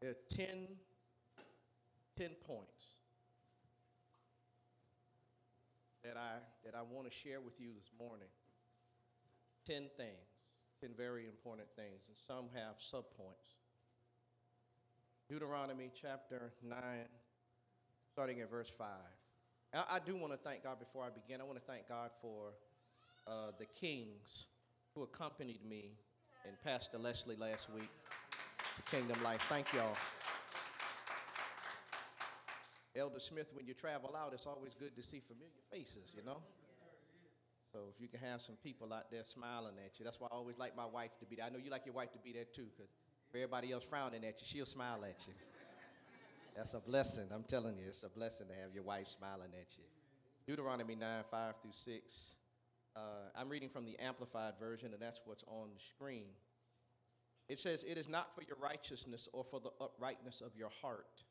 There are 10, 10 points that I, that I want to share with you this morning. 10 things, 10 very important things, and some have subpoints. Deuteronomy chapter 9, starting at verse 5. I, I do want to thank God before I begin. I want to thank God for uh, the kings who accompanied me and Pastor Leslie last week Kingdom Life. Thank y'all. Elder Smith, when you travel out, it's always good to see familiar faces, you know? So if you can have some people out there smiling at you, that's why I always like my wife to be there. I know you like your wife to be there too, because everybody else frowning at you, she'll smile at you. That's a blessing. I'm telling you, it's a blessing to have your wife smiling at you. Deuteronomy 9, 5 through 6. Uh, I'm reading from the Amplified Version, and that's what's on the screen. It says, It is not for your righteousness or for the uprightness of your heart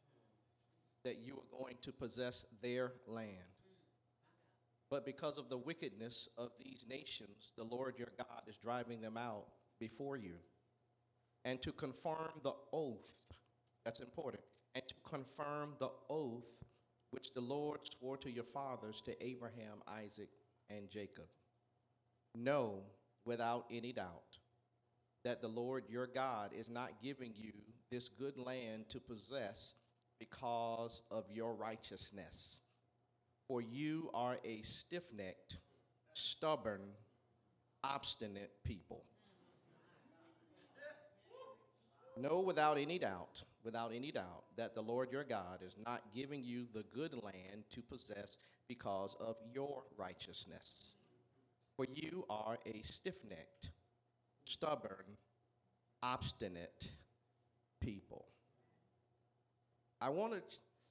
that you are going to possess their land. But because of the wickedness of these nations, the Lord your God is driving them out before you. And to confirm the oath, that's important, and to confirm the oath which the Lord swore to your fathers, to Abraham, Isaac, and Jacob. Know without any doubt that the Lord your God is not giving you this good land to possess because of your righteousness. For you are a stiff necked, stubborn, obstinate people. Know without any doubt, without any doubt, that the Lord your God is not giving you the good land to possess because of your righteousness. For you are a stiff necked, stubborn, obstinate people. I want to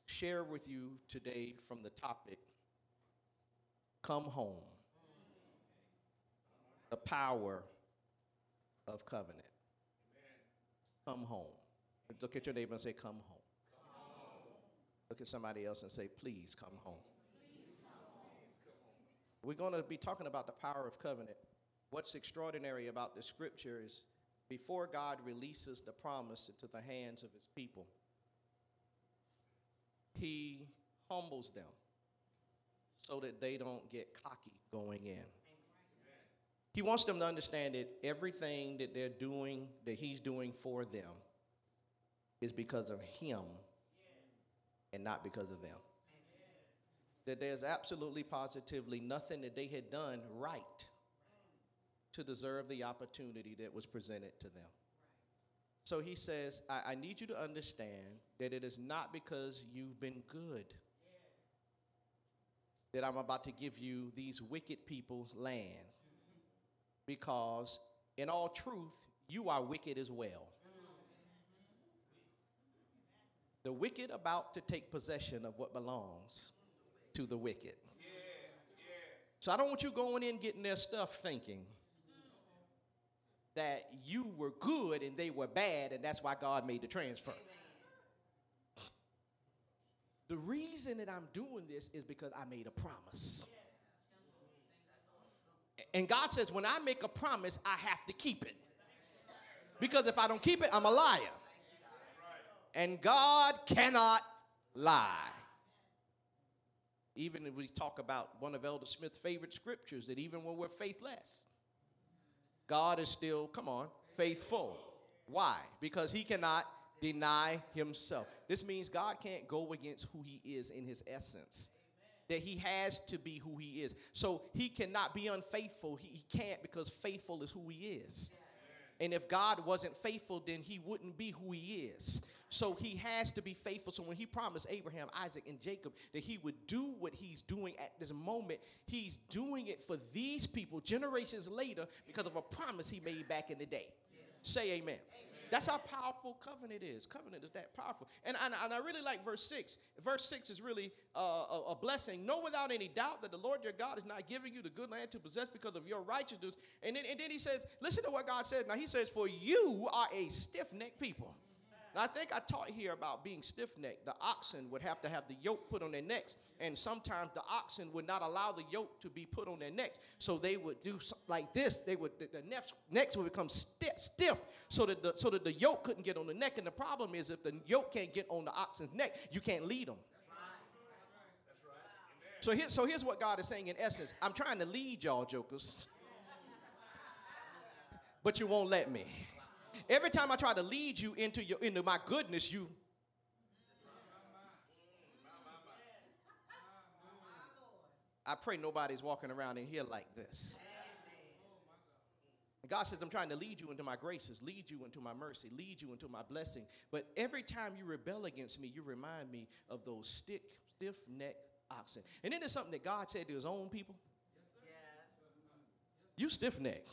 share with you today from the topic Come Home. The power of covenant. Come home. Look at your neighbor and say, Come home. Look at somebody else and say, Please come home. We're going to be talking about the power of covenant. What's extraordinary about the scripture is before God releases the promise into the hands of his people, he humbles them so that they don't get cocky going in. He wants them to understand that everything that they're doing, that he's doing for them, is because of him and not because of them. That there's absolutely positively nothing that they had done right to deserve the opportunity that was presented to them. So he says, I, I, need you to understand that it is not because you've been good that I'm about to give you these wicked people's land. Because in all truth, you are wicked as well. The wicked about to take possession of what belongs to the wicked. So I don't want you going in getting their stuff thinking that you were good and they were bad, and that's why God made the transfer. The reason that I'm doing this is because I made a promise. And God says, when I make a promise, I have to keep it. Because if I don't keep it, I'm a liar. And God cannot lie. Even if we talk about one of Elder Smith's favorite scriptures, that even when we're faithless, God is still, come on, faithful. Why? Because he cannot deny himself. This means God can't go against who he is in his essence. That he has to be who he is. So he cannot be unfaithful. He, he can't because faithful is who he is. And if God wasn't faithful, then he wouldn't be who he is. So he has to be faithful. So when he promised Abraham, Isaac, and Jacob that he would do what he's doing at this moment, he's doing it for these people generations later because of a promise he made back in the day. Say amen. amen. That's how powerful covenant is. Covenant is that powerful. And, and, and I really like verse 6. Verse 6 is really uh, a, a, blessing. Know without any doubt that the Lord your God is not giving you the good land to possess because of your righteousness. And then, and then he says, listen to what God says. Now he says, For you are a stiff necked people. I think I taught here about being stiff necked. The oxen would have to have the yoke put on their necks, and sometimes the oxen would not allow the yoke to be put on their necks. So they would do like this. They would the, the necks, necks would become stiff, stiff, so that the so that the yoke couldn't get on the neck. And the problem is, if the yoke can't get on the oxen's neck, you can't lead them. So, here, so here's what God is saying in essence I'm trying to lead y'all, jokers, but you won't let me. Every time I try to lead you into, your, into my goodness, you. I pray nobody's walking around in here like this. God says, I'm trying to lead you into my graces, lead you into my mercy, lead you into my blessing. But every time you rebel against me, you remind me of those stick, stiff necked oxen. And then there's something that God said to his own people. Yes, you stiff necked.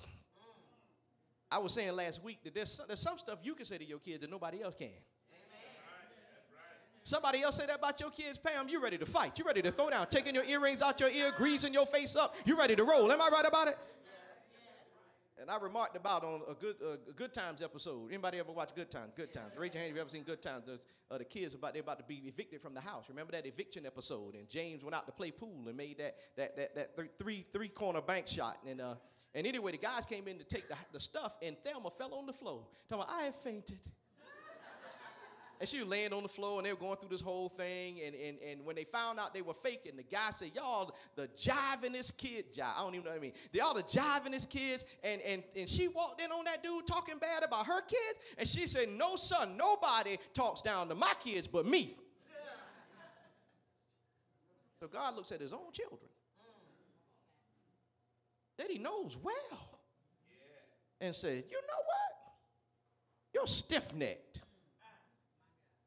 I was saying last week that there's some, there's some stuff you can say to your kids that nobody else can. Somebody else say that about your kids, Pam. You ready to fight? You ready to throw down, taking your earrings out your ear, greasing your face up. You ready to roll? Am I right about it? And I remarked about on a good uh, Good Times episode. Anybody ever watch Good Times? Good Times. Raise your hand if you ever seen Good Times. There's, uh, the kids about they're about to be evicted from the house. Remember that eviction episode? And James went out to play pool and made that that that, that th- three three corner bank shot. And uh, and anyway, the guys came in to take the, the stuff, and Thelma fell on the floor. Talking about, I have fainted. and she was laying on the floor, and they were going through this whole thing. And, and, and when they found out they were faking, the guy said, Y'all, the jivingest kid, jive. I don't even know what I mean. They all the jivingest kids. And, and, and she walked in on that dude talking bad about her kids. And she said, No, son, nobody talks down to my kids but me. so God looks at his own children that he knows well yeah. and says, You know what? You're stiff necked,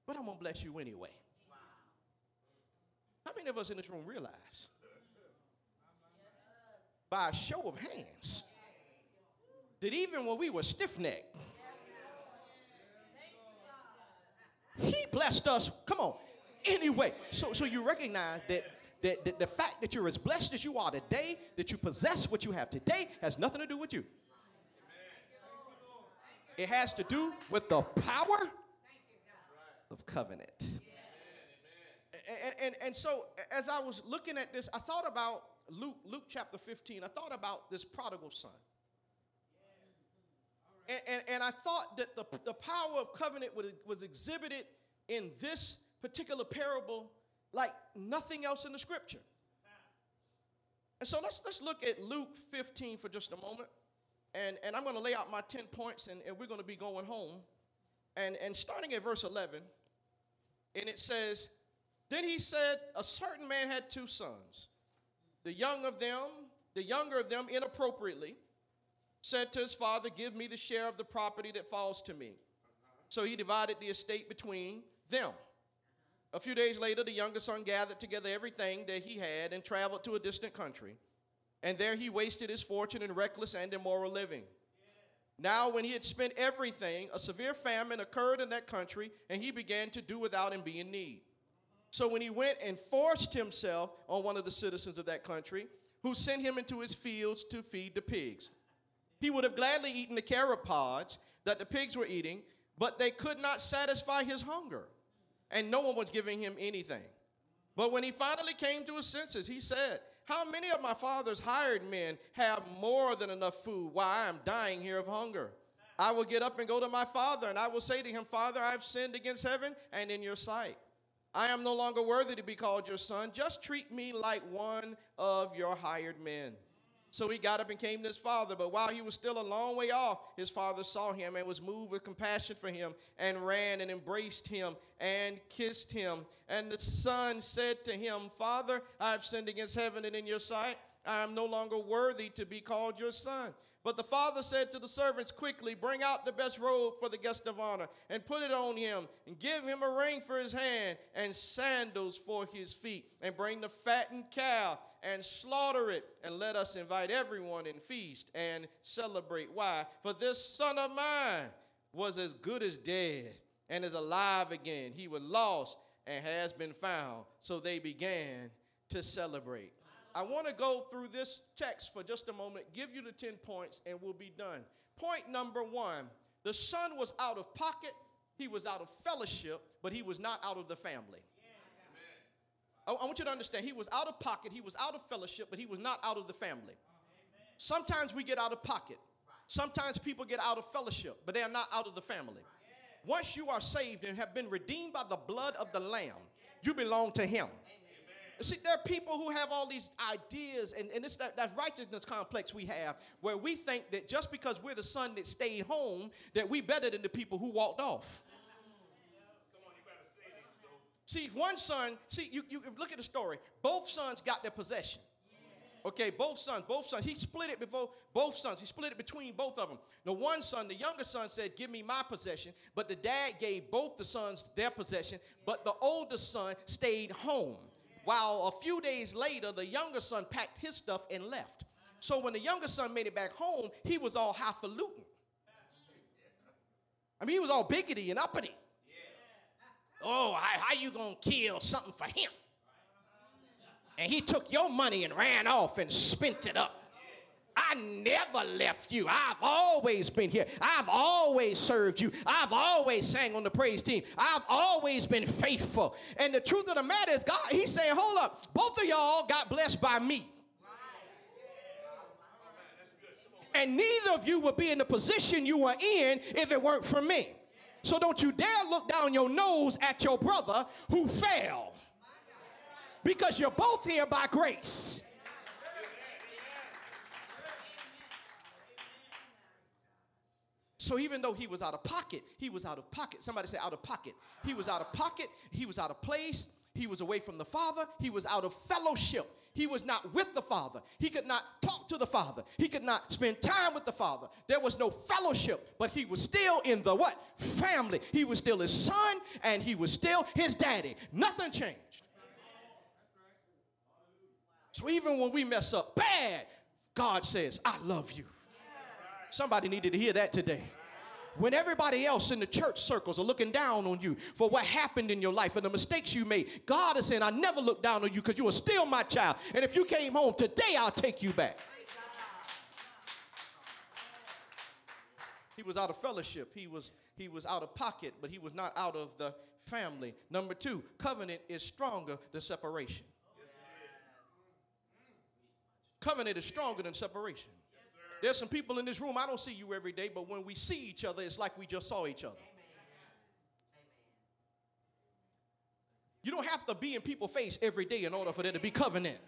but I'm going to bless you anyway. Wow. How many of us in this room realize? By a show of hands, that even when we were stiff necked, he blessed us, come on, anyway. So, so you recognize that the, the, fact that you're as blessed as you are today, that you possess what you have today, has nothing to do with you. It has to do with the power of covenant. And, and, and so, as I was looking at this, I thought about Luke, Luke chapter 15. I thought about this prodigal son. And, and, and I thought that the, the power of covenant was, was exhibited in this particular parable like nothing else in the scripture. And so let's, let's look at Luke 15 for just a moment. And, and I'm going to lay out my 10 points, and, and we're going to be going home. And, and starting at verse 11, and it says, Then he said, A certain man had two sons. The young of them, the younger of them, inappropriately, said to his father, Give me the share of the property that falls to me. So he divided the estate between them. A few days later, the younger son gathered together everything that he had and traveled to a distant country. And there he wasted his fortune in reckless and immoral living. Now, when he had spent everything, a severe famine occurred in that country, and he began to do without and be in need. So, when he went and forced himself on one of the citizens of that country, who sent him into his fields to feed the pigs, he would have gladly eaten the carob pods that the pigs were eating, but they could not satisfy his hunger and no one was giving him anything. But when he finally came to his senses, he said, How many of my father's hired men have more than enough food while I am dying here of hunger? I will get up and go to my father, and I will say to him, Father, I have sinned against heaven and in your sight. I am no longer worthy to be called your son. Just treat me like one of your hired men. So he got up and came to his father. But while he was still a long way off, his father saw him and was moved with compassion for him and ran and embraced him and kissed him. And the son said to him, Father, I have sinned against heaven and in your sight. I am no longer worthy to be called your son. But the father said to the servants, Quickly, bring out the best robe for the guest of honor, and put it on him, and give him a ring for his hand, and sandals for his feet, and bring the fattened cow, and slaughter it, and let us invite everyone and feast and celebrate. Why? For this son of mine was as good as dead, and is alive again. He was lost and has been found. So they began to celebrate. I want to go through this text for just a moment, give you the 10 points, and we'll be done. Point number one the son was out of pocket, he was out of fellowship, but he was not out of the family. I, I want you to understand, he was out of pocket, he was out of fellowship, but he was not out of the family. Sometimes we get out of pocket. Sometimes people get out of fellowship, but they are not out of the family. Once you are saved and have been redeemed by the blood of the Lamb, you belong to Him. See, there are people who have all these ideas, and, and it's that, that righteousness complex we have, where we think that just because we're the son that stayed home, that we better than the people who walked off. See, one son, see, you, you look at the story. Both sons got their possession. Okay, both sons, both sons. He split it before both sons. He split it between both of them. The one son, the younger son, said, Give me my possession. But the dad gave both the sons their possession. But the older son stayed home. While a few days later, the younger son packed his stuff and left. So when the younger son made it back home, he was all highfalutin. I mean, he was all biggity and uppity. Oh, how, how you gonna kill something for him? And he took your money and ran off and spent it up. I never left you. I've always been here. I've always served you. I've always sang on the praise team. I've always been faithful. And the truth of the matter is, God, He's saying, hold up, both of y'all got blessed by me. And neither of you would be in the position you were in if it weren't for me. So don't you dare look down your nose at your brother who fell. Because you're both here by grace. So even though he was out of pocket, he was out of pocket. Somebody say out of pocket. He was out of pocket, he was out of place, he was away from the Father, he was out of fellowship. He was not with the Father. He could not talk to the Father. He could not spend time with the Father. There was no fellowship, but he was still in the what? Family. He was still his son and he was still his daddy. Nothing changed. So even when we mess up bad, God says, I love you. Somebody needed to hear that today. When everybody else in the church circles are looking down on you for what happened in your life and the mistakes you made, God is saying, I never look down on you because you are still my child. And if you came home today, I'll take you back. He was out of fellowship. He was, he was out of pocket, but he was not out of the family. Number two, covenant is stronger than separation. Covenant is stronger than separation. There's some people in this room, I don't see you every day, but when we see each other, it's like we just saw each other. You don't have to be in people's face every day in order for there to be covenant.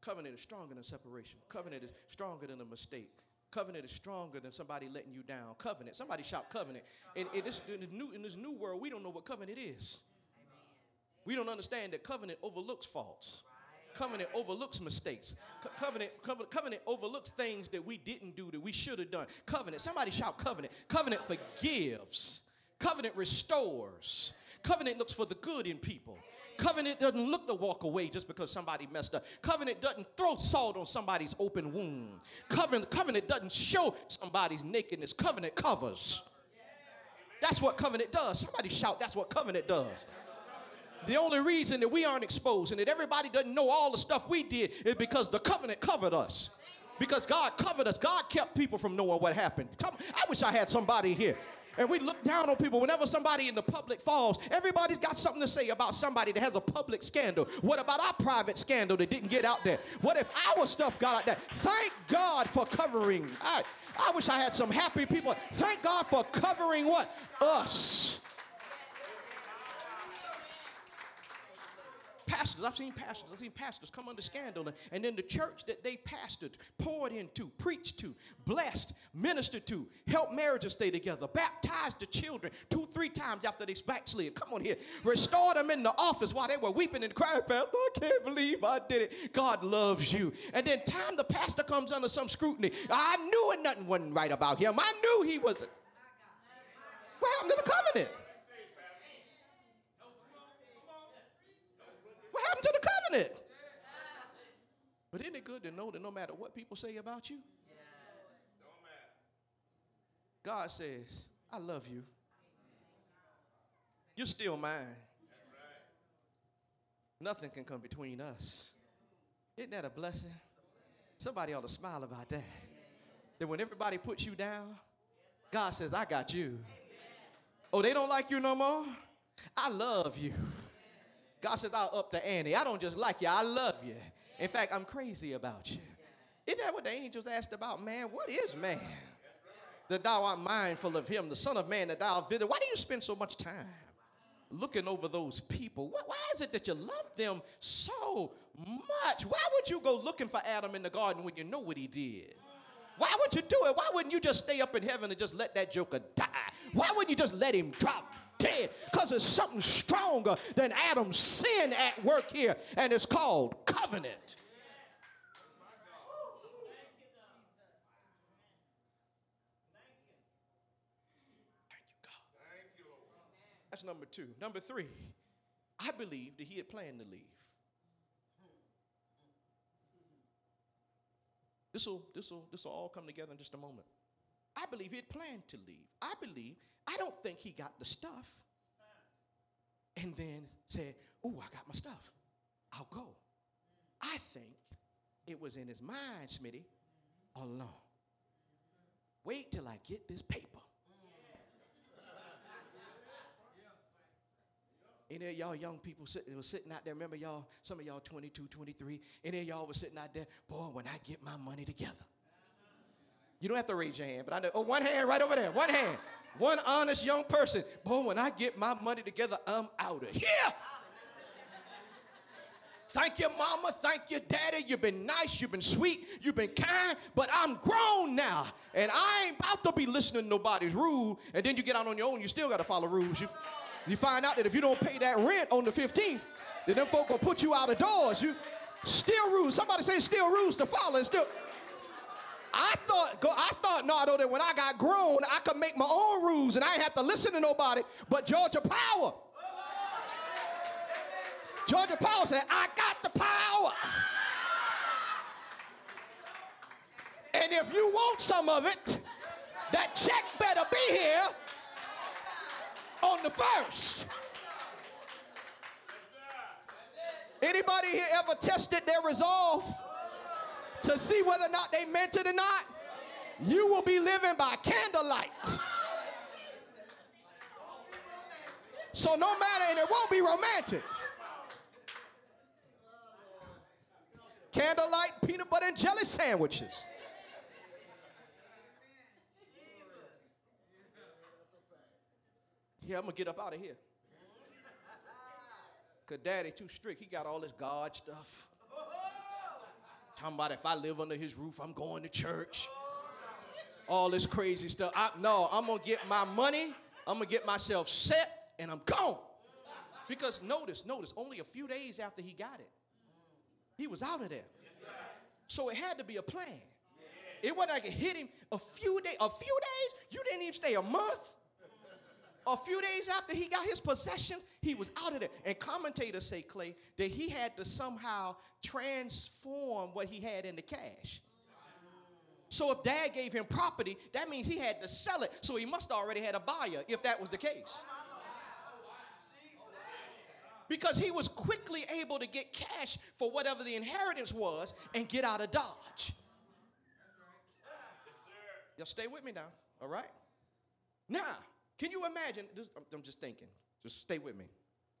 Covenant is stronger than separation. Covenant is stronger than a mistake. Covenant is stronger than somebody letting you down. Covenant. Somebody shout covenant. In, in, this, in, this new, in this new world, we don't know what covenant is. We don't understand that covenant overlooks faults. Covenant overlooks mistakes. Co- covenant, covenant, covenant overlooks things that we didn't do that we should have done. Covenant, somebody shout covenant. Covenant forgives. Covenant restores. Covenant looks for the good in people. Covenant doesn't look to walk away just because somebody messed up. Covenant doesn't throw salt on somebody's open wound. Covenant, covenant doesn't show somebody's nakedness. Covenant covers. That's what covenant does. Somebody shout, that's what covenant does. The only reason that we aren't exposed and that everybody doesn't know all the stuff we did is because the covenant covered us. Because God covered us. God kept people from knowing what happened. Come, I wish I had somebody here. And we look down on people whenever somebody in the public falls. Everybody's got something to say about somebody that has a public scandal. What about our private scandal that didn't get out there? What if our stuff got out there? Thank God for covering. I, I wish I had some happy people. Thank God for covering what? Us. Pastors, I've seen pastors, I've seen pastors come under scandal, and, then the church that they pastored, poured into, preached to, blessed, ministered to, helped marriages stay together, baptized the children two, three times after they backslid. Come on here. Restored them in the office while they were weeping and crying, Pastor, I can't believe I did it. God loves you. And then time the pastor comes under some scrutiny. I knew it nothing wasn't right about him. I knew he was. What happened to the covenant? What happened to the covenant? But isn't it good to know that no matter what people say about you, God says, I love you. You're still mine. Nothing can come between us. Isn't that a blessing? Somebody ought to smile about that. That when everybody puts you down, God says, I got you. Oh, they don't like you no more? I love you. God says, I'll up the ante. I don't just like you, I love you. In fact, I'm crazy about you. Isn't that what the angels asked about man? What is man? That thou art mindful of him, the Son of Man that thou visit. Why do you spend so much time looking over those people? Why, is it that you love them so much? Why would you go looking for Adam in the garden when you know what he did? Why would you do it? Why wouldn't you just stay up in heaven and just let that joker die? Why wouldn't you just let him drop dead? Because there's something stronger than Adam's sin at work here, and it's called covenant. That's number two. Number three, I believe that he had planned to leave. This will this will this will all come together in just a moment. I believe he had planned to leave. I believe, I don't think he got the stuff and then said, Oh, I got my stuff. I'll go. I think it was in his mind, Smitty, all along. Wait till I get this paper. Any of y'all young people sitting, was sitting out there, remember y'all, some of y'all 22, 23, any of y'all was sitting out there, boy, when I get my money together. You don't have to raise your hand, but I know, oh, one hand right over there, one hand. One honest young person, boy, when I get my money together, I'm out of here. Thank you, mama. Thank you, daddy. You've been nice. You've been sweet. You've been kind. But I'm grown now. And I ain't about to be listening to nobody's rule. And then you get out on your own. You still got to follow rules. You, you find out that if you don't pay that rent on the 15th, then them folk will put you out of doors. You still rules. Somebody say still rules to follow. Still. I thought, I thought, Nardo, that when I got grown, I could make my own rules and I ain't have to listen to nobody but Georgia Power. Georgia Power said, I got the power. And if you want some of it, that check better be here on the first. Anybody here ever tested their resolve to see whether or not they meant it or not? You will be living by candlelight. So no matter, and it won't be romantic. Candlelight peanut butter and jelly sandwiches. Yeah, I'm gonna get up out of here. Cause daddy too strict. He got all this God stuff. Talking about if I live under his roof, I'm going to church. All this crazy stuff. I, no, I'm gonna get my money, I'm gonna get myself set, and I'm gone. Because notice, notice, only a few days after he got it, he was out of there. So it had to be a plan. It wasn't like it hit him a few days. A few days? You didn't even stay a month a few days after he got his possessions, he was out of there. And commentators say, Clay, that he had to somehow transform what he had into cash. So if dad gave him property, that means he had to sell it. So he must already had a buyer if that was the case. Because he was quickly able to get cash for whatever the inheritance was and get out of Dodge. Y'all stay with me now, all right? Now, can you imagine? This, I'm just thinking. Just stay with me.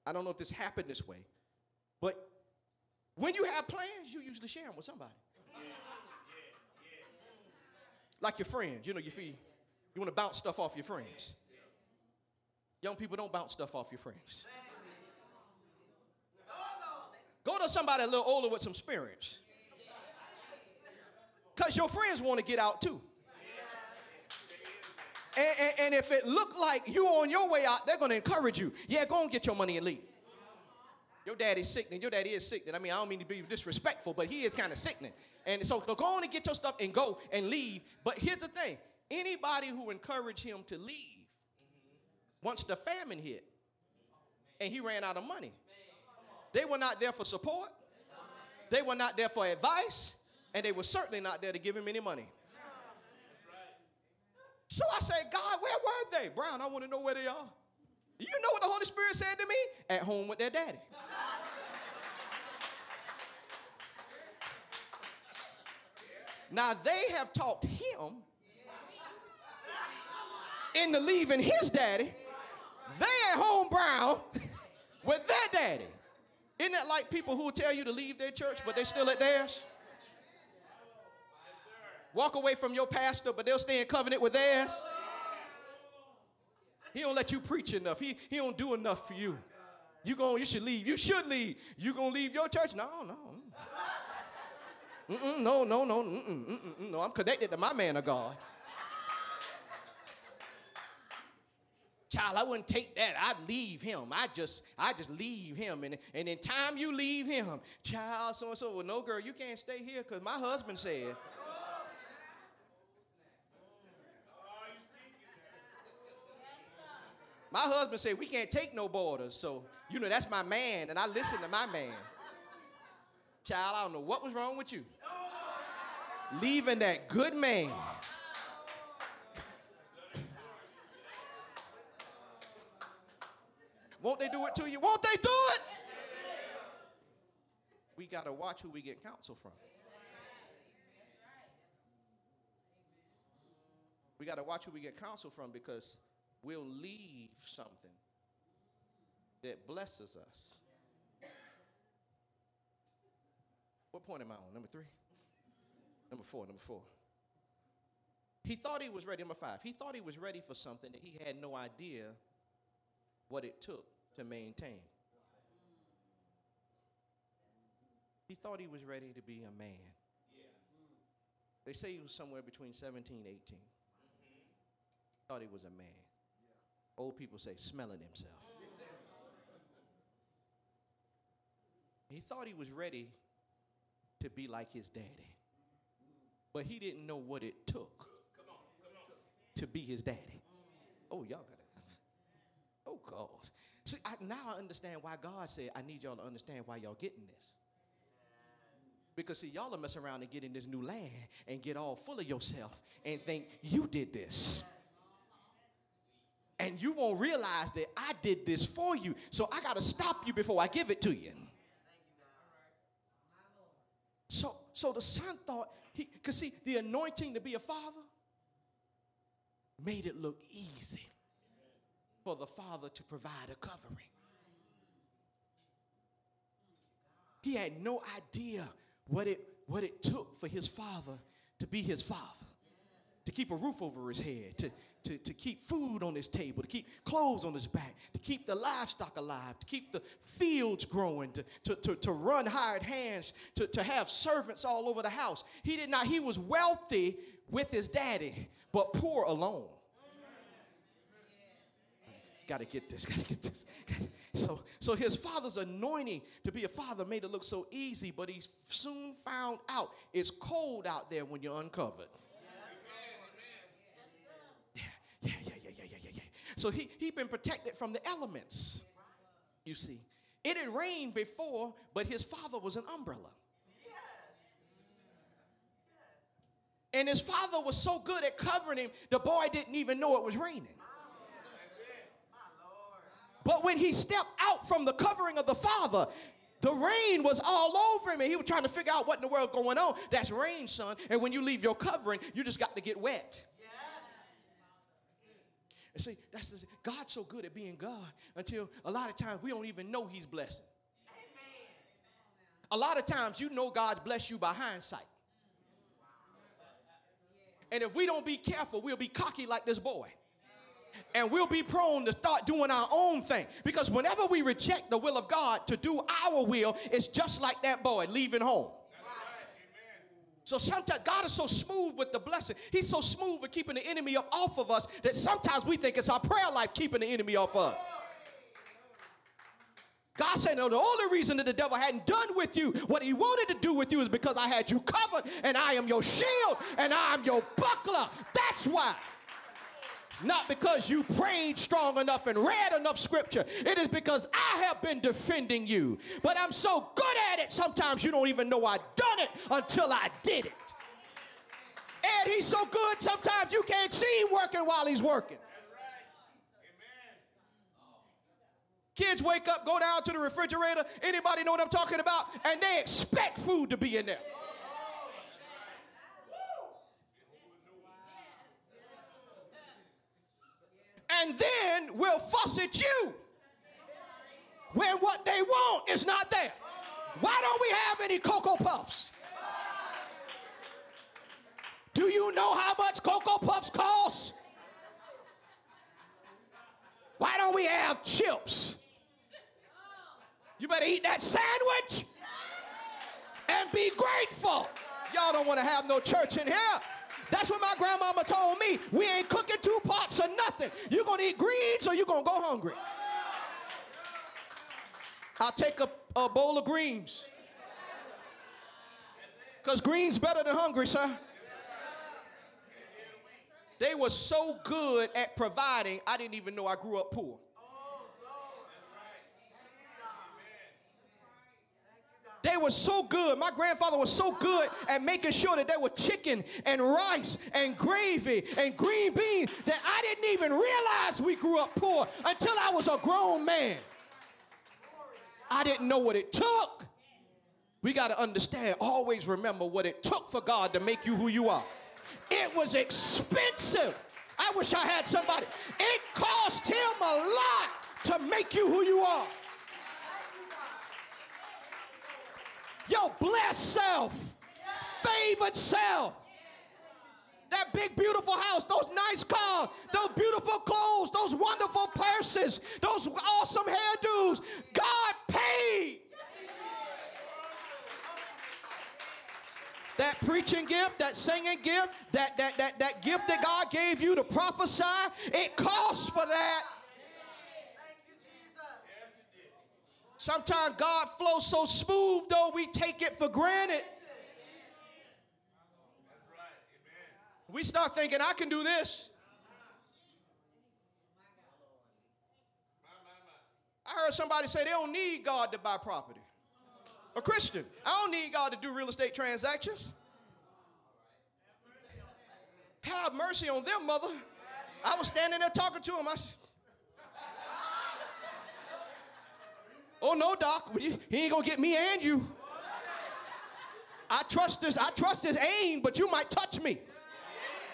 I don't know if this happened this way, but when you have plans, you usually share them with somebody. Like your friends, you know, you feel you want to bounce stuff off your friends. Young people don't bounce stuff off your friends. Go to somebody a little older with some experience. Because your friends want to get out too. And, and, and if it look like you on your way out, they're going to encourage you. Yeah, go and get your money and leave. Your daddy's sickening. Your daddy is sickening. I mean, I don't mean to be disrespectful, but he is kind of sickening. And so go on and get your stuff and go and leave. But here's the thing anybody who encouraged him to leave, once the famine hit and he ran out of money, they were not there for support, they were not there for advice, and they were certainly not there to give him any money. So I said, God, where were they? Brown, I want to know where they are. You know what the Holy Spirit said to me? At home with their daddy. Now they have talked him into leaving his daddy. They at home brown with their daddy. Isn't that like people who will tell you to leave their church, but they're still at theirs? Walk away from your pastor, but they'll stay in covenant with theirs. He don't let you preach enough. He, he don't do enough for you. You going, you should leave. You should leave. You gonna leave your church? No, no. Mm-mm, no, no, no, mm-mm, mm-mm, no. I'm connected to my man of God. Child, I wouldn't take that. I'd leave him. I just, I just leave him. And, and in time you leave him, child, so and so. Well, no, girl, you can't stay here because my husband said. My husband said we can't take no boarders, so you know that's my man, and I listen to my man. Child, I don't know what was wrong with you. Leaving that good man. Won't they do it to you? Won't they do it? We got to watch who we get counsel from. We got to watch who we get counsel from because we'll leave something that blesses us. What point am I on? Number three? Number four, number four. He thought he was ready. Number five. He thought he was ready for something that he had no idea what it took to maintain. He thought he was ready to be a man. They say he was somewhere between 17 and 18. Thought he was a man. Old people say smelling himself. He thought he was ready to be like his daddy. But he didn't know what it took to be his daddy. Oh, y'all got it. Oh, God. See, I, now I understand why God said, I need y'all to understand why y'all getting this. Because, see, y'all are messing around and getting this new land and get all full of yourself and think you did this and you won't realize that I did this for you. So I got to stop you before I give it to you. So, so the son thought he could see the anointing to be a father made it look easy for the father to provide a covering. He had no idea what it, what it took for his father to be his father, to keep a roof over his head, to, to, to keep food on his table, to keep clothes on his back, to keep the livestock alive, to keep the fields growing, to, to, to, to run hired hands, to, to have servants all over the house. He did not, he was wealthy with his daddy, but poor alone. Got to get this, got to get this. So, so his father's anointing to be a father made it look so easy, but he soon found out it's cold out there when you're uncovered. Yeah, yeah, yeah, yeah, yeah, yeah, yeah. So he he been protected from the elements. You see, it had rained before, but his father was an umbrella. And his father was so good at covering him, the boy didn't even know it was raining. But when he stepped out from the covering of the father, the rain was all over him, and he was trying to figure out what in the world going on. That's rain, son. And when you leave your covering, you just got to get wet. See, that's God's so good at being God until a lot of times we don't even know He's blessing. Amen. A lot of times you know God's blessed you by hindsight. And if we don't be careful, we'll be cocky like this boy. And we'll be prone to start doing our own thing. Because whenever we reject the will of God to do our will, it's just like that boy leaving home. So sometimes God is so smooth with the blessing. He's so smooth with keeping the enemy up off of us that sometimes we think it's our prayer life keeping the enemy off of us. God said, No, the only reason that the devil hadn't done with you what he wanted to do with you is because I had you covered and I am your shield and I am your buckler. That's why. Not because you prayed strong enough and read enough scripture. It is because I have been defending you. But I'm so good at it, sometimes you don't even know I done it until I did it. And he's so good, sometimes you can't see him working while he's working. Kids wake up, go down to the refrigerator. Anybody know what I'm talking about? And they expect food to be in there. And then will fuss at you when what they want is not there. Why don't we have any Cocoa Puffs? Do you know how much Cocoa Puffs cost? Why don't we have chips? You better eat that sandwich and be grateful. Y'all don't want to have no church in here. That's what my grandmama told me. We ain't cooking two pots or nothing. You're going to eat greens or you're going to go hungry. I'll take a, a bowl of greens. Because greens better than hungry, sir. They were so good at providing, I didn't even know I grew up poor. They were so good. My grandfather was so good at making sure that there were chicken and rice and gravy and green beans that I didn't even realize we grew up poor until I was a grown man. I didn't know what it took. We got to understand, always remember what it took for God to make you who you are. It was expensive. I wish I had somebody. It cost him a lot to make you who you are. Your blessed self, favored self. That big, beautiful house, those nice cars, those beautiful clothes, those wonderful purses, those awesome hairdos. God paid. That preaching gift, that singing gift, that, that, that, that gift that God gave you to prophesy, it costs for that. Sometimes God flows so smooth, though, we take it for granted. We start thinking, I can do this. I heard somebody say they don't need God to buy property. A Christian. I don't need God to do real estate transactions. Have mercy on them, mother. I was standing there talking to him. I said, Oh no, Doc, he ain't gonna get me and you. I trust this, I trust his aim, but you might touch me.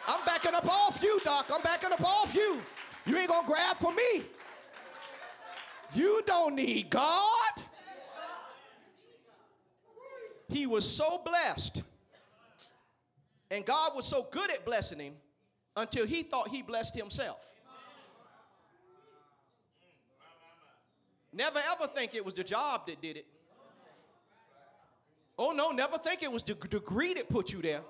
I'm backing up off you, Doc. I'm backing up off you. You ain't gonna grab for me. You don't need God. He was so blessed. And God was so good at blessing him until he thought he blessed himself. Never ever think it was the job that did it. Oh no, never think it was the degree that put you there.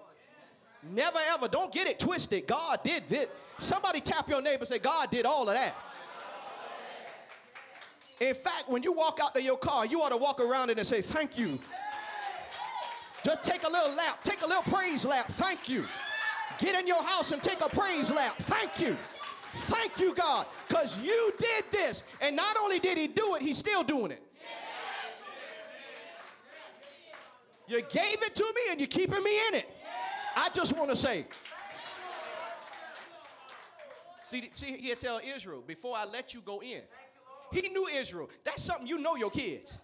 Never ever. Don't get it twisted. God did this. Somebody tap your neighbor say, God did all of that. In fact, when you walk out to your car, you ought to walk around it and say, Thank you. Just take a little lap, take a little praise lap. Thank you. Get in your house and take a praise lap. Thank you. Thank you, God, because you did this. And not only did he do it, he's still doing it. You gave it to me and you're keeping me in it. I just want to say. See, see, he tell Israel, before I let you go in. He knew Israel. That's something you know your kids.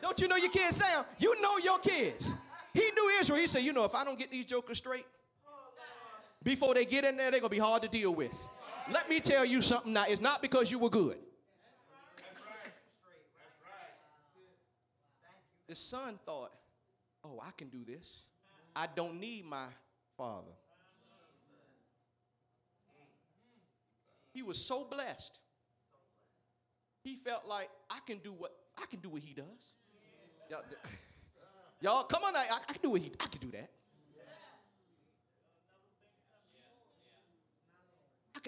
Don't you know your kids sound? You know your kids. He knew Israel. He said, you know, if I don't get these jokers straight, before they get in there, they're going to be hard to deal with. Let me tell you something now. It's not because you were good. The son thought, oh, I can do this. I don't need my father. He was so blessed. He felt like I can do what I can do what he does. Y'all, come on, I, I can do what he I can do that.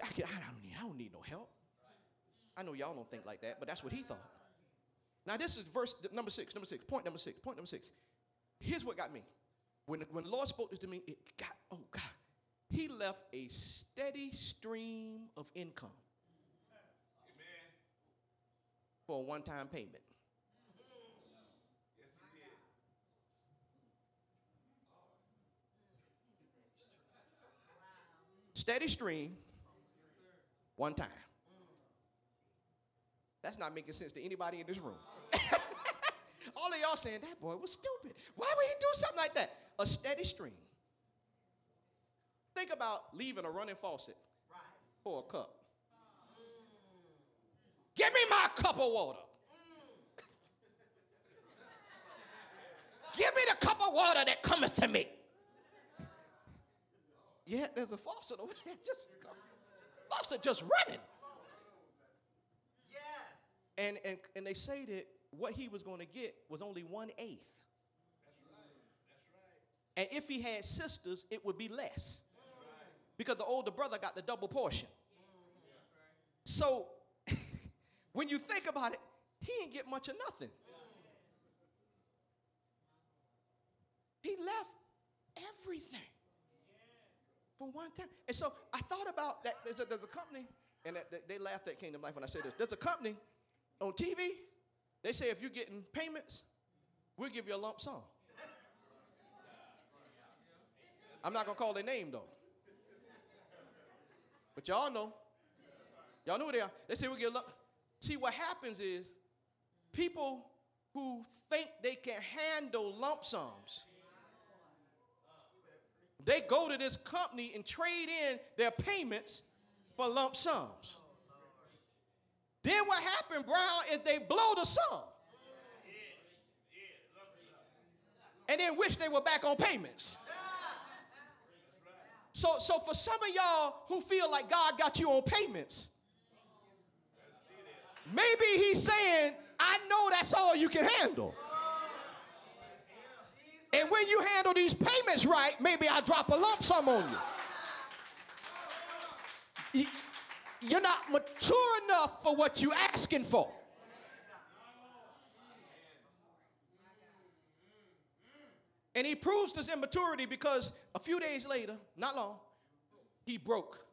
I, I, I, don't need, I don't need no help. I know y'all don't think like that, but that's what he thought. Now, this is verse number six, number six, point number six, point number six. Here's what got me. When, when the Lord spoke this to me, it got, oh God, he left a steady stream of income Amen. for a one time payment. Yes, he did. Steady stream one time. That's not making sense to anybody in this room. All of y'all saying that boy was stupid. Why would he do something like that? A steady stream. Think about leaving a running faucet for a cup. Give me my cup of water. Give me the cup of water that cometh to me. Yeah, there's a faucet over there. Just faucet just running. Yes. And, and, and they say that what he was going to get was only one eighth. That's right. That's right. And if he had sisters, it would be less. Because the older brother got the double portion. Mm-hmm. So when you think about it, he didn't get much of nothing. He left everything for one time. And so I thought about that. There's a, there's a company, and they laughed at Kingdom Life when I said this. There's a company on TV. They say if you're getting payments, we'll give you a lump sum. I'm not gonna call their name though. But y'all know. Y'all know who they are. They say we get a lump. See what happens is people who think they can handle lump sums they go to this company and trade in their payments for lump sums. Then what happened, Brown, is they blow the sum. And then wish they were back on payments. So, so for some of y'all who feel like God got you on payments, maybe He's saying, I know that's all you can handle. And when you handle these payments right, maybe I drop a lump sum on you. You're not mature enough for what you're asking for. And he proves this immaturity because a few days later, not long, he broke.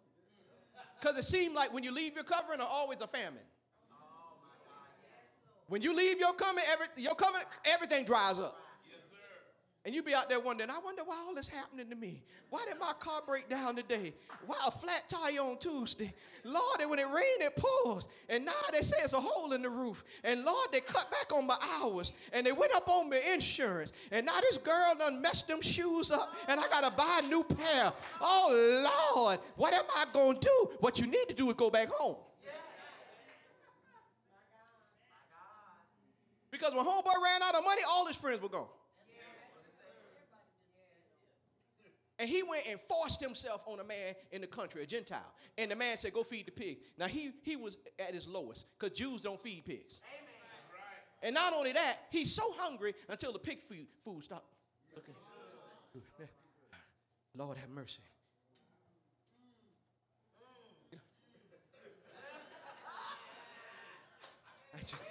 Because it seemed like when you leave your covering, there's always a famine. When you leave your coming, every, your coming, everything dries up. And you be out there wondering, I wonder why all this happening to me. Why did my car break down today? Why a flat tire on Tuesday? Lord, and when it rained, it pours. And now they say it's a hole in the roof. And Lord, they cut back on my hours. And they went up on my insurance. And now this girl done messed them shoes up. And I got to buy a new pair. Oh, Lord, what am I going to do? What you need to do is go back home. Because when homeboy ran out of money, all his friends were gone. And he went and forced himself on a man in the country, a Gentile. And the man said, Go feed the pig. Now he, he was at his lowest because Jews don't feed pigs. Amen. And not only that, he's so hungry until the pig food, food stopped. Okay. Lord have mercy. I just,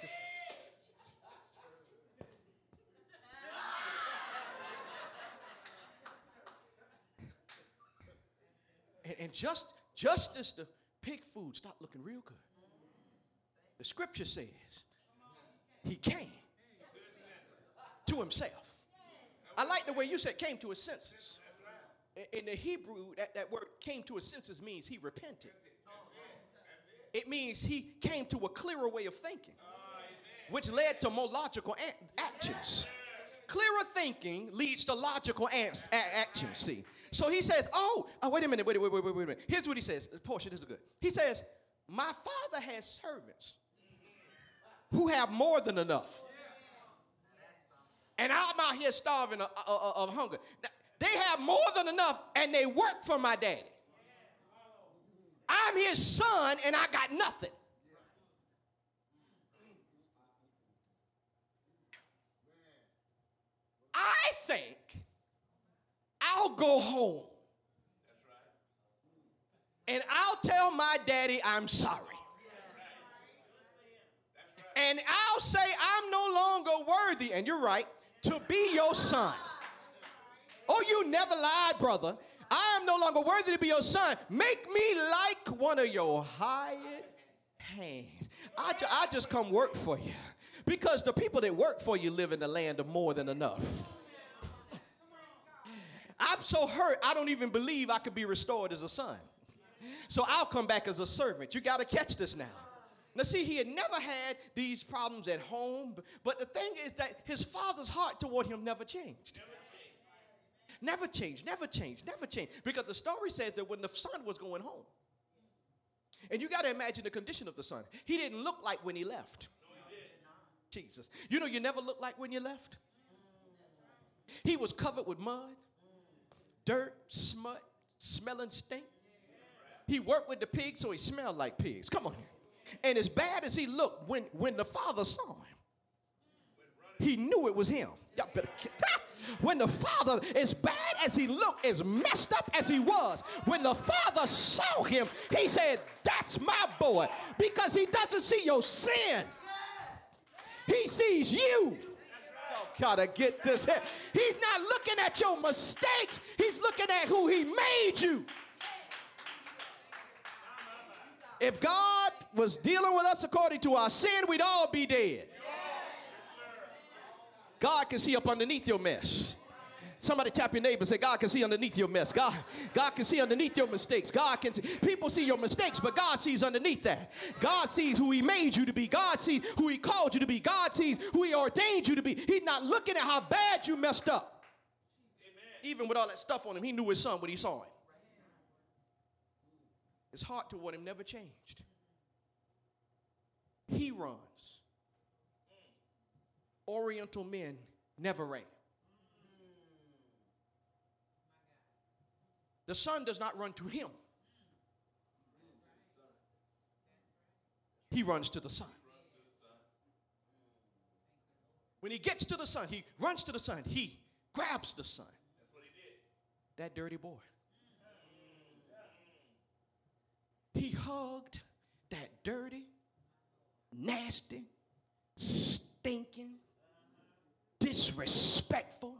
And, just, just as the pig food stopped looking real good, the scripture says he came to himself. I like the way you said came to his senses. In the Hebrew, that, that word came to his senses means he repented. It means he came to a clearer way of thinking, which led to more logical actions. Clearer thinking leads to logical actions. See, so he says, Oh, oh wait a minute, wait, wait, wait, wait, wait a minute. Here's what he says. Portia, this is good. He says, My father has servants who have more than enough. And I'm out here starving of, of, of hunger. Now, they have more than enough and they work for my daddy. I'm his son and I got nothing. I think I'll go home. And I'll tell my daddy I'm sorry. And I'll say I'm no longer worthy, and you're right, to be your son. Oh, you never lied, brother. I am no longer worthy to be your son. Make me like one of your hired hands. I, ju- I just come work for you. Because the people that work for you live in the land of more than enough. I'm so hurt, I don't even believe I could be restored as a son. So I'll come back as a servant. You got to catch this now. Now, see, he had never had these problems at home, but the thing is that his father's heart toward him never changed. Never changed, never changed, never changed. Because the story says that when the son was going home, And you got to imagine the condition of the son. He didn't look like when he left. Jesus. You know, you never look like when you left. He was covered with mud, dirt, smut, smelling stink. He worked with the pigs, so he smelled like pigs. Come on. here. And as bad as he looked, when, when the father saw him, he knew it was him. Y'all better. When the father, as bad as he looked, as messed up as he was, when the father saw him, he said, That's my boy. Because he doesn't see your sin, he sees you. Gotta get this. He's not looking at your mistakes, he's looking at who he made you. If God was dealing with us according to our sin, we'd all be dead. God can see up underneath your mess. Somebody tap your neighbor and say, God can see underneath your mess. God, God can see underneath your mistakes. God can see. People see your mistakes, but God sees underneath that. God sees who He made you to be. God sees who He called you to be. God sees who He ordained you to be. He's not looking at how bad you messed up. Amen. Even with all that stuff on him, He knew His son when He saw him. His heart toward Him never changed. He runs. Oriental men never ran. The son does not run to him, he runs to the son. When he gets to the son, he runs to the son. He grabs the son. That dirty boy. He hugged that dirty, nasty, stinking, disrespectful,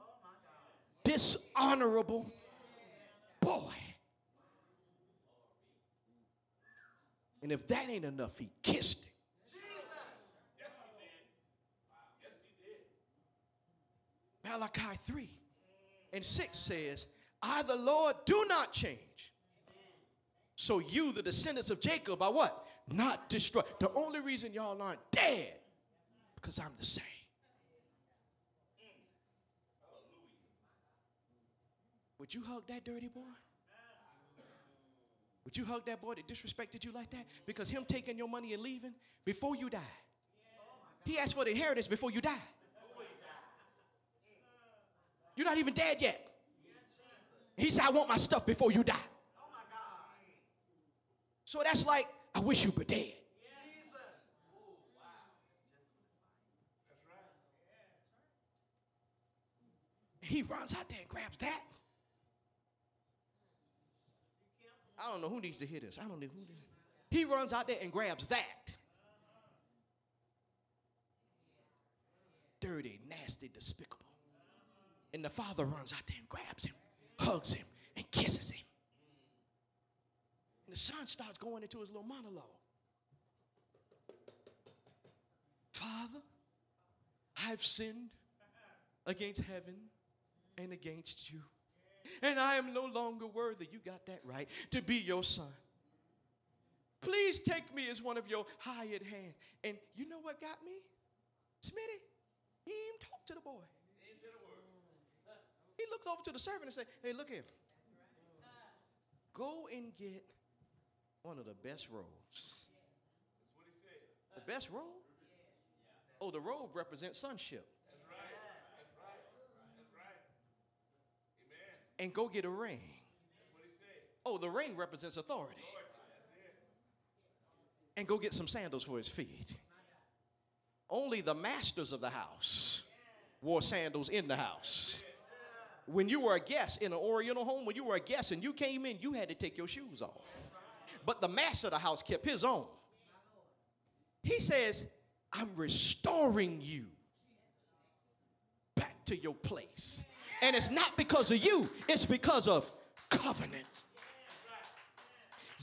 dishonorable boy. And if that ain't enough, he kissed it. Malachi 3 and 6 says, I, the Lord, do not change. So you, the descendants of Jacob, are what? Not destroyed. The only reason y'all aren't dead, because I'm the same. Would you hug that dirty boy? Would you hug that boy that disrespected you like that? Because him taking your money and leaving before you die. He asked for the inheritance before you die. You're not even dead yet. He said, I want my stuff before you die. So that's like, I wish you were dead. He runs out there and grabs that. I don't know who needs to hear this. I don't know who. He runs out there and grabs that. Dirty, nasty, despicable. And the father runs out there and grabs him, hugs him, and kisses him. And the son starts going into his little monologue. Father, I've sinned against heaven and against you and I am no longer worthy. You got that right. To be your son. Please take me as one of your hired hands. And you know what got me? Smitty, he even talked to the boy. He looks over to the servant and say, hey, look here. Go and get one of the best robes. The best robe? Oh, the robe represents sonship. And go get a ring. Oh, the ring represents authority. And go get some sandals for his feet. Only the masters of the house wore sandals in the house. When you were a guest in an Oriental home, when you were a guest and you came in, you had to take your shoes off. But the master of the house kept his own. He says, I'm restoring you back to your place. And it's not because of you, it's because of covenant.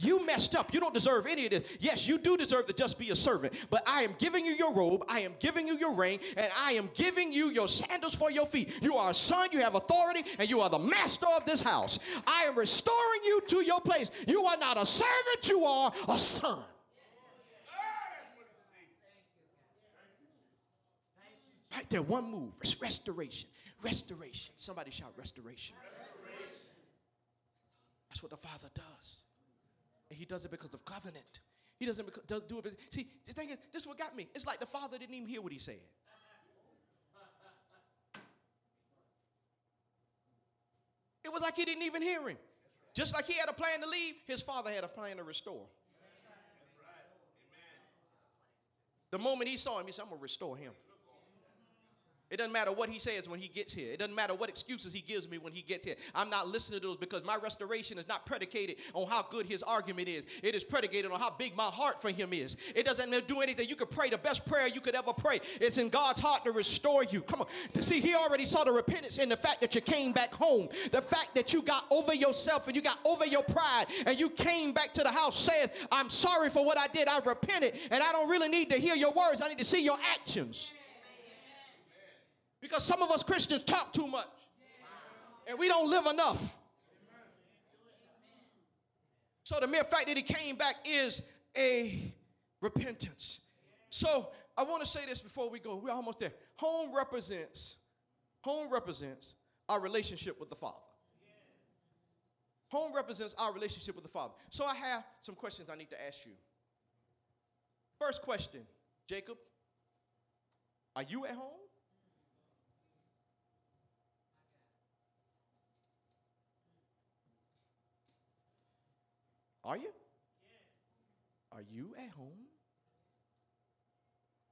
You messed up. You don't deserve any of this. Yes, you do deserve to just be a servant, but I am giving you your robe, I am giving you your ring, and I am giving you your sandals for your feet. You are a son, you have authority, and you are the master of this house. I am restoring you to your place. You are not a servant, you are a son. Right there, one move, restoration. Restoration. Somebody shout restoration. restoration. That's what the Father does. And He does it because of covenant. He doesn't do it. Because see, the thing is, this is what got me. It's like the father didn't even hear what he said. It was like he didn't even hear him. Just like he had a plan to leave, his father had a plan to restore. The moment he saw him, he said, I'm going to restore him. It doesn't matter what he says when he gets here. It doesn't matter what excuses he gives me when he gets here. I'm not listening to those because my restoration is not predicated on how good his argument is. It is predicated on how big my heart for him is. It doesn't do anything. You could pray the best prayer you could ever pray. It's in God's heart to restore you. Come on. To see, he already saw the repentance in the fact that you came back home. The fact that you got over yourself and you got over your pride and you came back to the house saying, I'm sorry for what I did. I repented and I don't really need to hear your words. I need to see your actions. Because some of us Christians talk too much and we don't live enough. So the mere fact that he came back is a repentance. So I want to say this before we go. We're almost there. Home represents, home represents our relationship with the Father. Home represents our relationship with the Father. So I have some questions I need to ask you. First question, Jacob, are you at home? Are you? Are you at home?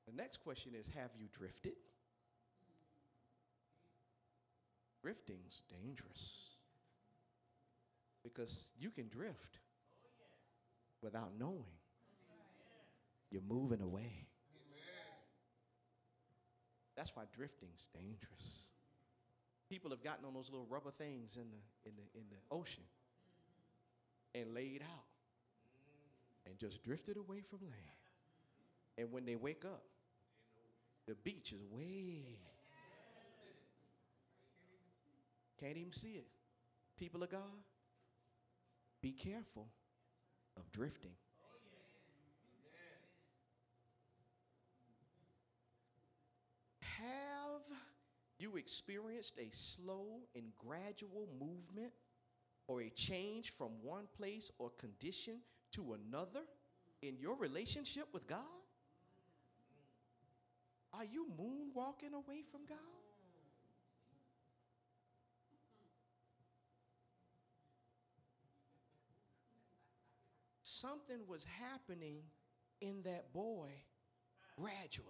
The next question is Have you drifted? Drifting's dangerous because you can drift without knowing you're moving away. That's why drifting's dangerous. People have gotten on those little rubber things in the, in the, in the ocean and laid out and just drifted away from land. And when they wake up, the beach is way. Can't even see it. People of God, be careful of drifting. Have you experienced a slow and gradual movement or a change from one place or condition to another in your relationship with God? Are you moonwalking away from God? Something was happening in that boy gradually.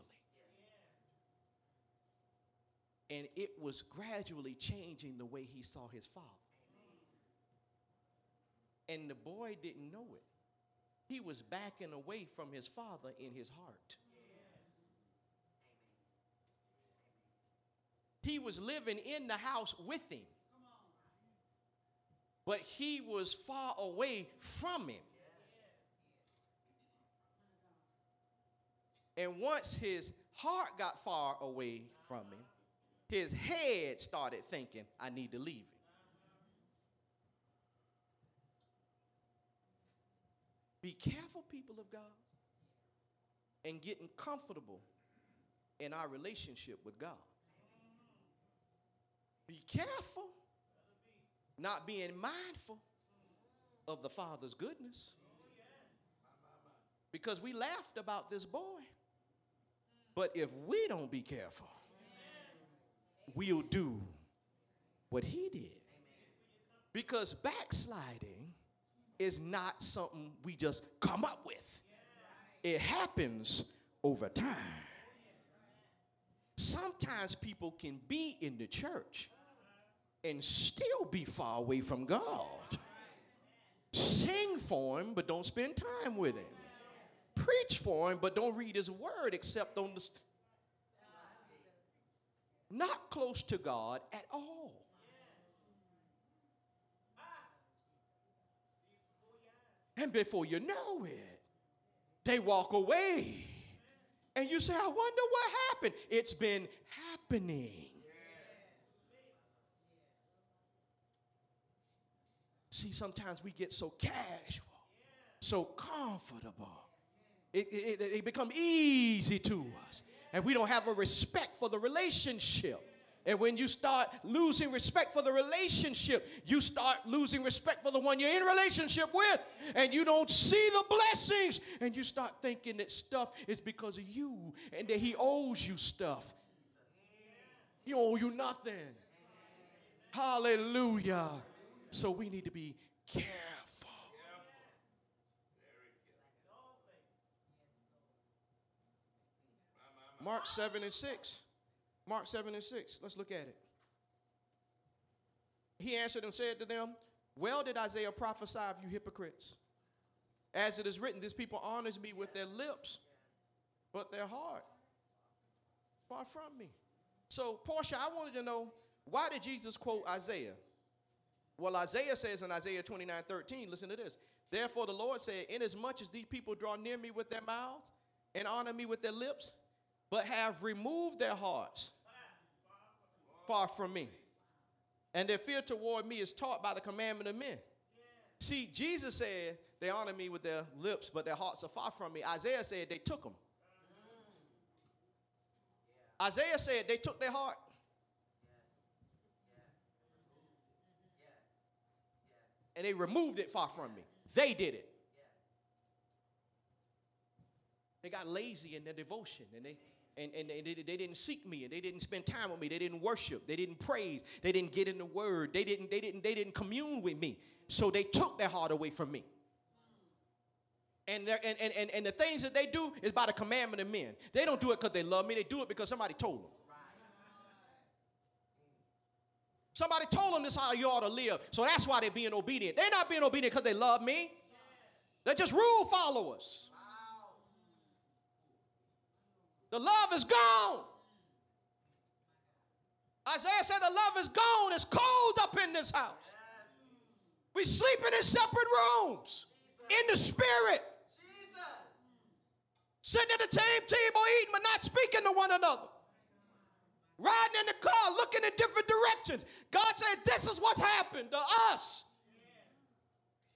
And it was gradually changing the way he saw his father. And the boy didn't know it. He was backing away from his father in his heart. He was living in the house with him, but he was far away from him. And once his heart got far away from him, his head started thinking, I need to leave Be careful, people of God, and getting comfortable in our relationship with God. Be careful not being mindful of the Father's goodness. Because we laughed about this boy. But if we don't be careful, we'll do what he did. Because backsliding is not something we just come up with, it happens over time. Sometimes people can be in the church and still be far away from God. Sing for Him, but don't spend time with Him. Preach for Him, but don't read His Word except on the. St- not close to God at all. And before you know it, they walk away. And you say, I wonder what happened. It's been happening. See, sometimes we get so casual, so comfortable. It, it, it, it become easy to us. And we don't have a respect for the relationship And when you start losing respect for the relationship, you start losing respect for the one you're in relationship with. And you don't see the blessings. And you start thinking that stuff is because of you and that he owes you stuff. He owe you nothing. Hallelujah. So we need to be careful. Mark 7 and 6. Mark 7 and 6. Let's look at it. He answered and said to them, Well did Isaiah prophesy of you hypocrites. As it is written, this people honors me with their lips, but their heart far from me. So, Portia, I wanted to know why did Jesus quote Isaiah? Well, Isaiah says in Isaiah 29 13, listen to this. Therefore, the Lord said, Inasmuch as these people draw near me with their mouths and honor me with their lips, but have removed their hearts far from me. And their fear toward me is taught by the commandment of men. See, Jesus said they honor me with their lips, but their hearts are far from me. Isaiah said they took them. Isaiah said they took their heart. And they removed it far from me. They did it. They got lazy in their devotion and they and, and they, they didn't seek me and they didn't spend time with me. They didn't worship. They didn't praise. They didn't get in the word. They didn't they didn't they didn't commune with me. So they took their heart away from me. And, and, and, and, and the things that they do is by the commandment of men. They don't do it because they love me. They do it because somebody told them. Somebody told them this is how you ought to live. So that's why they're being obedient. They're not being obedient because they love me. They're just rule followers the love is gone. Isaiah said the love is gone. It's cold up in this house. We sleeping in separate rooms in the spirit. Sitting at the same table eating, but not speaking to one another. Riding in the car, looking in different directions. God said, This is what's happened to us.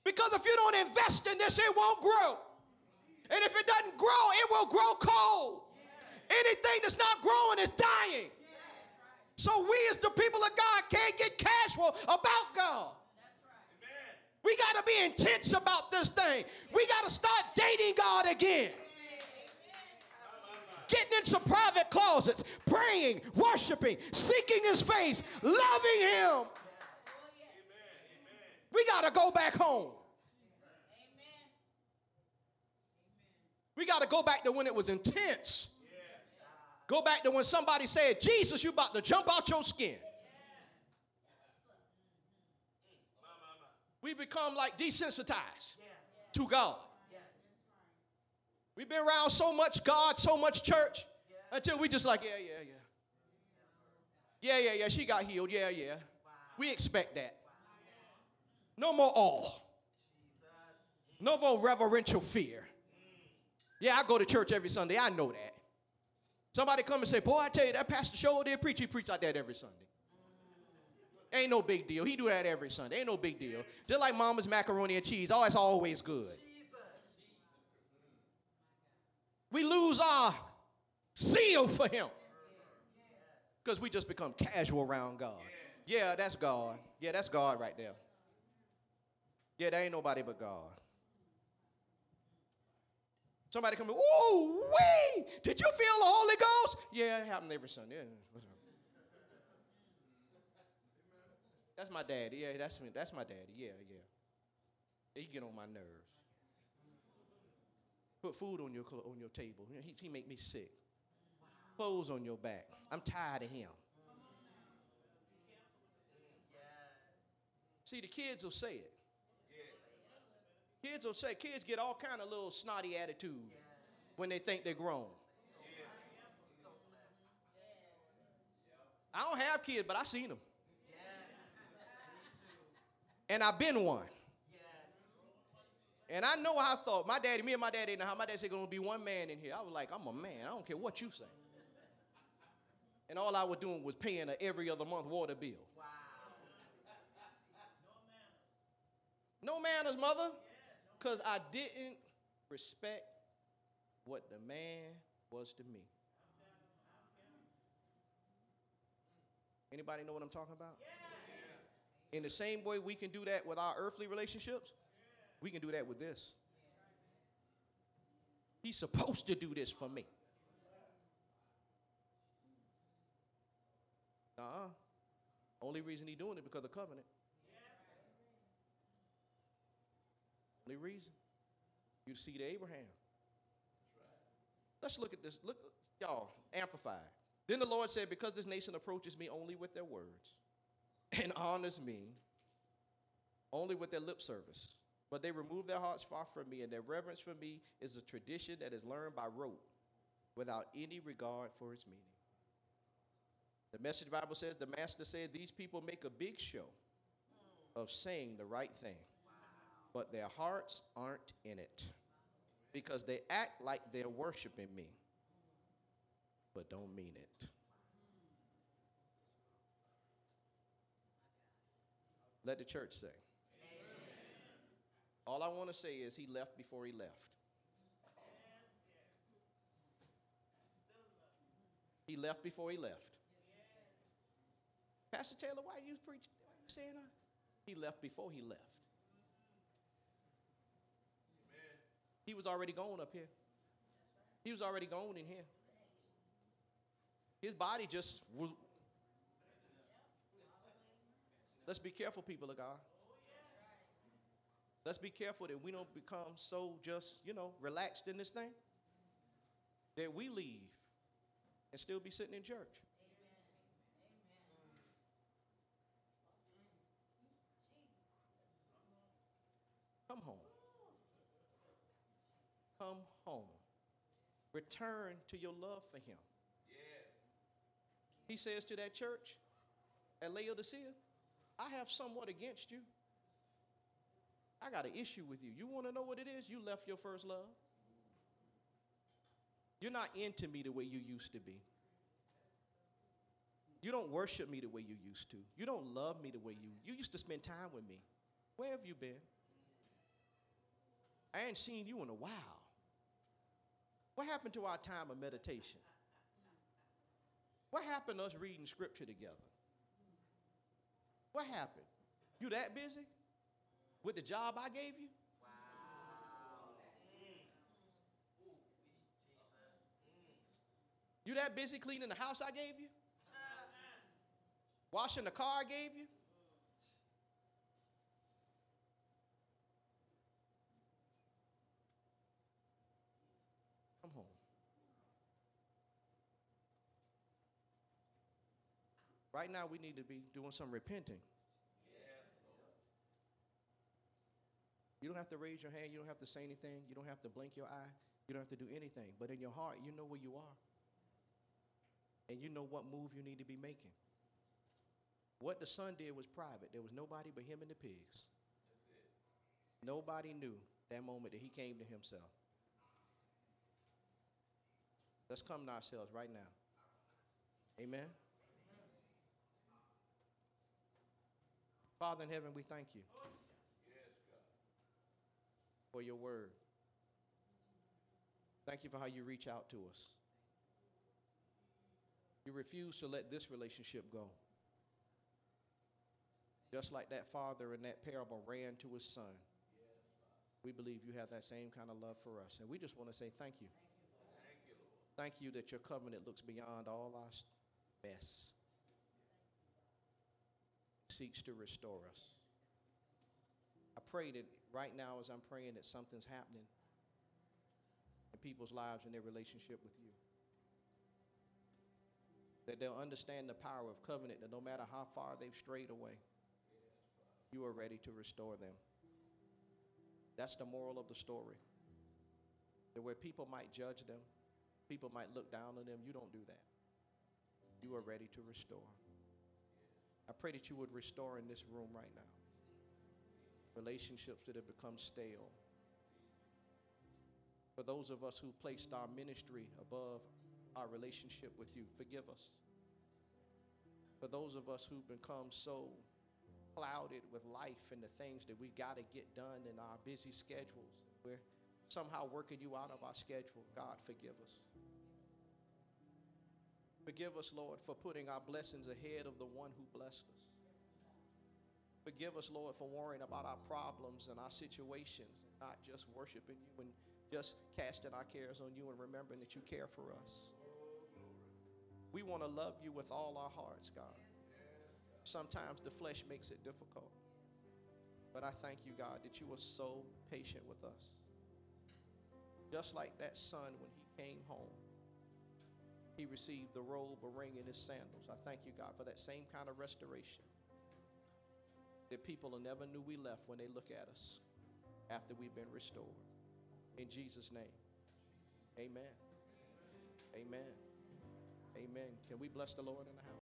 Because if you don't invest in this, it won't grow. And if it doesn't grow, it will grow cold. Anything that's not growing is dying. So we as the people of God can't get casual about God. We got to be intense about this thing. We got to start dating God again. Getting into private closets, praying, worshiping, seeking His face, loving Him. We got to go back home. We got to go back to when it was intense. Go back to when somebody said, Jesus, you about to jump out your skin. We become like desensitized to God. We've been around so much God, so much church, until we just like, yeah, yeah, yeah. Yeah, yeah, yeah, she got healed. Yeah, yeah. We expect that. No more awe. No more reverential fear. Yeah, I go to church every Sunday. I know that. Somebody come and say, Boy, I tell you, that pastor show there preach, he preach like that every Sunday. Ain't no big deal. He do that every Sunday. Ain't no big deal. Just like mama's macaroni and cheese. Oh, it's always good. We lose our zeal for him. Because we just become casual around God. Yeah, that's God. Yeah, that's God right there. Yeah, there ain't nobody but God. Somebody come in, ooh, wee! Did you feel the Holy Ghost? Yeah, it happened every Sunday. That's my daddy. Yeah, that's me. That's my daddy. Yeah, yeah. He get on my nerves. Put food on your on your table. He, he make me sick. Clothes on your back. I'm tired of him. See, the kids will say it. Kids will say, kids get all kind of little snotty attitude when they think they're grown. I don't have kids, but I seen them. And I've been one. And I know how I thought. My daddy, me and my daddy, how my daddy said gonna be one man in here. I was like, I'm a man. I don't care what you say. And all I was doing was paying a every other month water bill. Wow. No manners, mother because I didn't respect what the man was to me. Anybody know what I'm talking about? In the same way we can do that with our earthly relationships, we can do that with this. He's supposed to do this for me. Uh-uh. Only reason he's doing it because of covenant. Only reason. You see the Abraham. Let's look at this. Look, y'all, amplified. Then the Lord said, Because this nation approaches me only with their words and honors me only with their lip service, but they remove their hearts far from me, and their reverence for me is a tradition that is learned by rote without any regard for its meaning. The message Bible says the master said these people make a big show of saying the right thing, but their hearts aren't in it because they act like they're worshiping me, but don't mean it. Let the church say. All I want to say is he left before he left. He left before he left. Pastor Taylor, why you preach? Why you saying that? He left before he left. He was already gone up here. He was already gone in here. His body just was. Let's be careful, people of God. Let's be careful that we don't become so just, you know, relaxed in this thing that we leave and still be sitting in church. Come home. Come home. Return to your love for him. He says to that church at Laodicea, I have somewhat against you. I got an issue with you. You want to know what it is? You left your first love. You're not into me the way you used to be. You don't worship me the way you used to. You don't love me the way you you used to spend time with me. Where have you been? I ain't seen you in a while. What happened to our time of meditation? What happened to us reading scripture together? What happened? You that busy with the job I gave you? Wow. You that busy cleaning the house I gave you? Washing the car I gave you? Come home. Right now, we need to be doing some repenting. You don't have to raise your hand. You don't have to say anything. You don't have to blink your eye. You don't have to do anything. But in your heart, you know where you are. And you know what move you need to be making. What the son did was private. There was nobody but him and the pigs. Nobody knew that moment that he came to himself. Let's come to ourselves right now. Amen. Father in heaven, we thank you for your word. Thank you for how you reach out to us. You refuse to let this relationship go. Just like that father in that parable ran to his son. We believe you have that same kind of love for us. And we just want to say thank you. Thank you thank you that your covenant looks beyond all our mess, seeks to restore us. I pray that right now, as I'm praying, that something's happening in people's lives and their relationship with you. That they'll understand the power of covenant, that no matter how far they've strayed away, you are ready to restore them. That's the moral of the story. That where people might judge them, people might look down on them, you don't do that. You are ready to restore. I pray that you would restore in this room right now relationships that have become stale. For those of us who placed our ministry above our relationship with you, forgive us. For those of us who've become so clouded with life and the things that we got to get done in our busy schedules, we're somehow working you out of our schedule, God, forgive us. Forgive us, Lord, for putting our blessings ahead of the one who blessed us. Forgive us, Lord, for worrying about our problems and our situations and not just worshiping you and just casting our cares on you and remembering that you care for us. We want to love you with all our hearts, God. Sometimes the flesh makes it difficult. But I thank you, God, that you were so patient with us. Just like that son when he came home, he received the robe, a ring, and his sandals. I thank you, God, for that same kind of restoration. That people never knew we left when they look at us after we've been restored. In Jesus' name. Amen. Amen. Amen. Can we bless the Lord in the house?